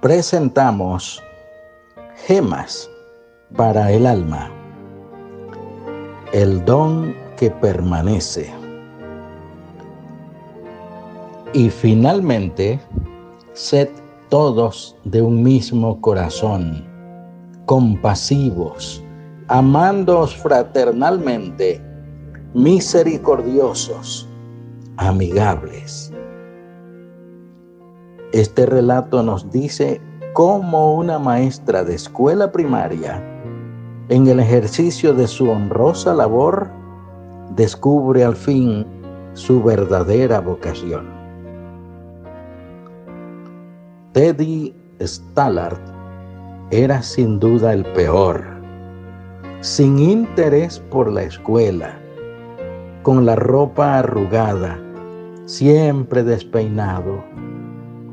presentamos Gemas para el alma, el don que permanece. Y finalmente, sed todos de un mismo corazón, compasivos, amándoos fraternalmente, misericordiosos, amigables. Este relato nos dice cómo una maestra de escuela primaria, en el ejercicio de su honrosa labor, descubre al fin su verdadera vocación. Teddy Stallard era sin duda el peor, sin interés por la escuela, con la ropa arrugada, siempre despeinado,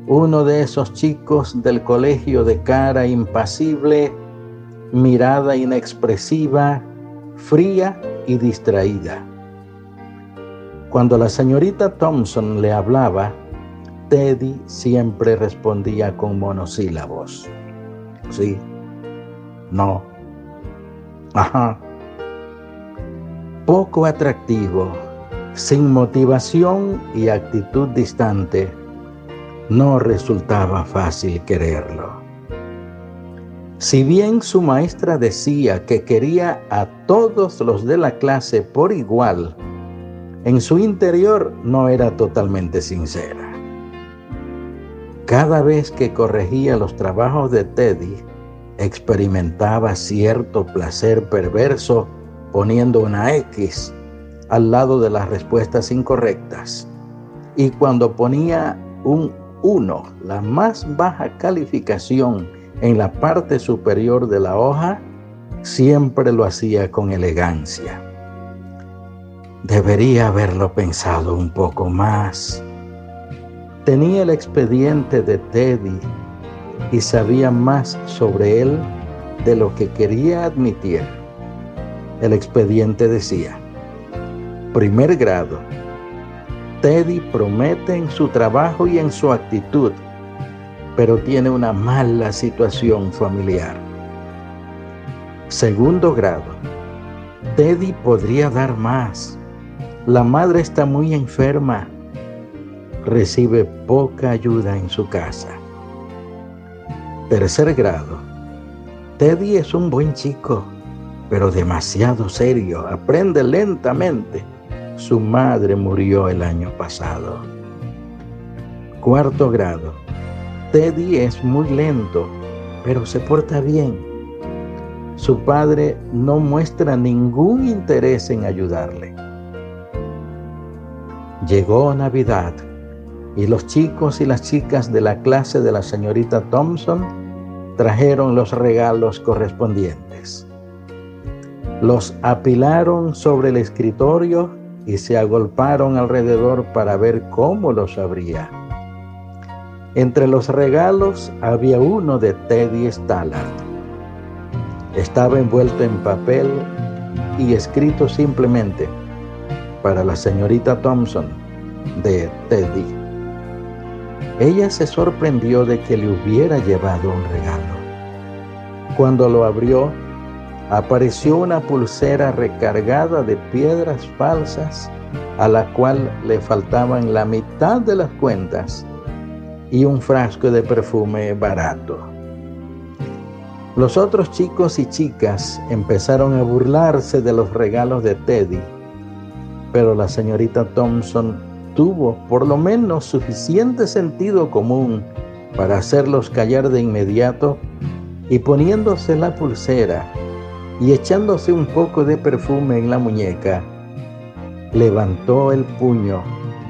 uno de esos chicos del colegio de cara impasible, mirada inexpresiva, fría y distraída. Cuando la señorita Thompson le hablaba, Teddy siempre respondía con monosílabos. Sí, no, ajá. Poco atractivo, sin motivación y actitud distante no resultaba fácil quererlo. Si bien su maestra decía que quería a todos los de la clase por igual, en su interior no era totalmente sincera. Cada vez que corregía los trabajos de Teddy, experimentaba cierto placer perverso poniendo una X al lado de las respuestas incorrectas. Y cuando ponía un 1, la más baja calificación en la parte superior de la hoja, siempre lo hacía con elegancia. Debería haberlo pensado un poco más. Tenía el expediente de Teddy y sabía más sobre él de lo que quería admitir. El expediente decía, primer grado, Teddy promete en su trabajo y en su actitud, pero tiene una mala situación familiar. Segundo grado. Teddy podría dar más. La madre está muy enferma. Recibe poca ayuda en su casa. Tercer grado. Teddy es un buen chico, pero demasiado serio. Aprende lentamente su madre murió el año pasado. Cuarto grado. Teddy es muy lento, pero se porta bien. Su padre no muestra ningún interés en ayudarle. Llegó Navidad y los chicos y las chicas de la clase de la señorita Thompson trajeron los regalos correspondientes. Los apilaron sobre el escritorio y se agolparon alrededor para ver cómo los abría. Entre los regalos había uno de Teddy Stallard. Estaba envuelto en papel y escrito simplemente para la señorita Thompson de Teddy. Ella se sorprendió de que le hubiera llevado un regalo. Cuando lo abrió, apareció una pulsera recargada de piedras falsas a la cual le faltaban la mitad de las cuentas y un frasco de perfume barato. Los otros chicos y chicas empezaron a burlarse de los regalos de Teddy, pero la señorita Thompson tuvo por lo menos suficiente sentido común para hacerlos callar de inmediato y poniéndose la pulsera y echándose un poco de perfume en la muñeca, levantó el puño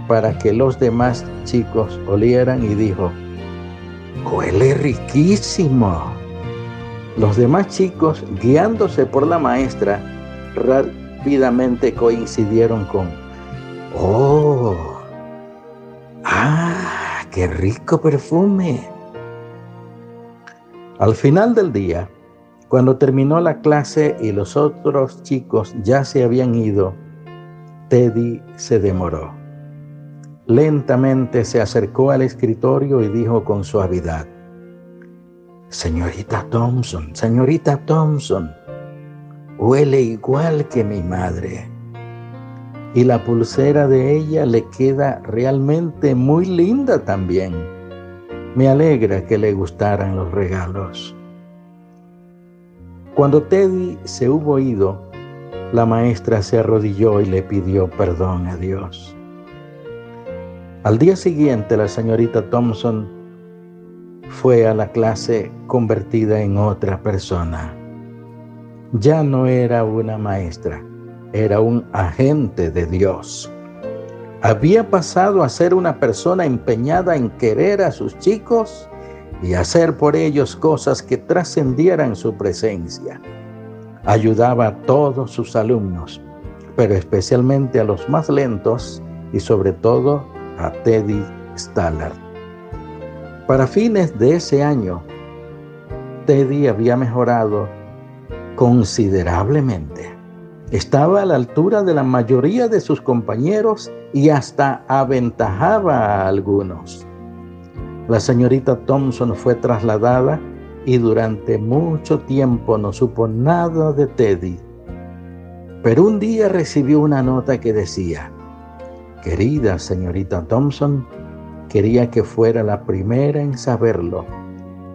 para que los demás chicos olieran y dijo, huele riquísimo. Los demás chicos, guiándose por la maestra, rápidamente coincidieron con, oh, ah, qué rico perfume. Al final del día, cuando terminó la clase y los otros chicos ya se habían ido, Teddy se demoró. Lentamente se acercó al escritorio y dijo con suavidad, Señorita Thompson, señorita Thompson, huele igual que mi madre. Y la pulsera de ella le queda realmente muy linda también. Me alegra que le gustaran los regalos. Cuando Teddy se hubo ido, la maestra se arrodilló y le pidió perdón a Dios. Al día siguiente, la señorita Thompson fue a la clase convertida en otra persona. Ya no era una maestra, era un agente de Dios. Había pasado a ser una persona empeñada en querer a sus chicos y hacer por ellos cosas que trascendieran su presencia. Ayudaba a todos sus alumnos, pero especialmente a los más lentos y sobre todo a Teddy Stallard. Para fines de ese año, Teddy había mejorado considerablemente. Estaba a la altura de la mayoría de sus compañeros y hasta aventajaba a algunos. La señorita Thompson fue trasladada y durante mucho tiempo no supo nada de Teddy. Pero un día recibió una nota que decía, Querida señorita Thompson, Quería que fuera la primera en saberlo.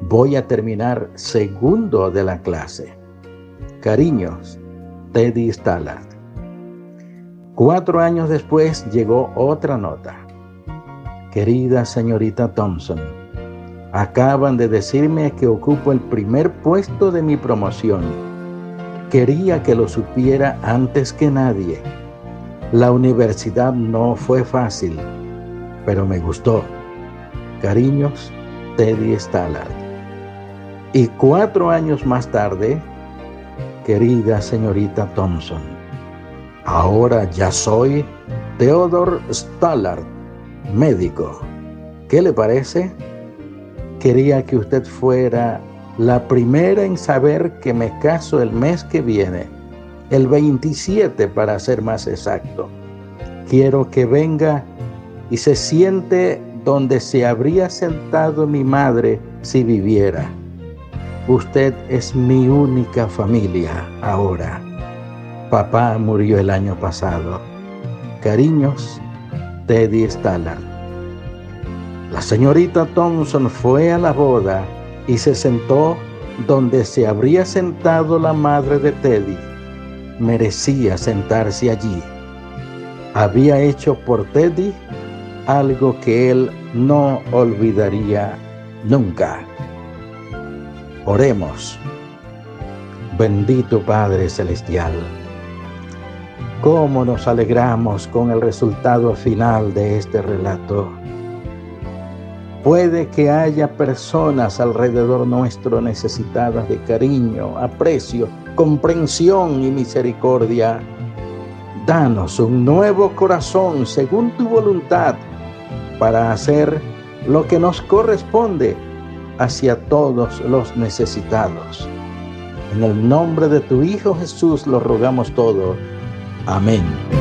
Voy a terminar segundo de la clase. Cariños, Teddy Stallard. Cuatro años después llegó otra nota. Querida señorita Thompson, acaban de decirme que ocupo el primer puesto de mi promoción. Quería que lo supiera antes que nadie. La universidad no fue fácil pero me gustó. Cariños, Teddy Stallard. Y cuatro años más tarde, querida señorita Thompson, ahora ya soy Theodore Stallard, médico. ¿Qué le parece? Quería que usted fuera la primera en saber que me caso el mes que viene, el 27 para ser más exacto. Quiero que venga y se siente donde se habría sentado mi madre si viviera. Usted es mi única familia ahora. Papá murió el año pasado. Cariños, Teddy Stallard. La señorita Thompson fue a la boda y se sentó donde se habría sentado la madre de Teddy. Merecía sentarse allí. Había hecho por Teddy algo que él no olvidaría nunca. Oremos. Bendito Padre Celestial, cómo nos alegramos con el resultado final de este relato. Puede que haya personas alrededor nuestro necesitadas de cariño, aprecio, comprensión y misericordia. Danos un nuevo corazón según tu voluntad para hacer lo que nos corresponde hacia todos los necesitados. En el nombre de tu Hijo Jesús lo rogamos todo. Amén.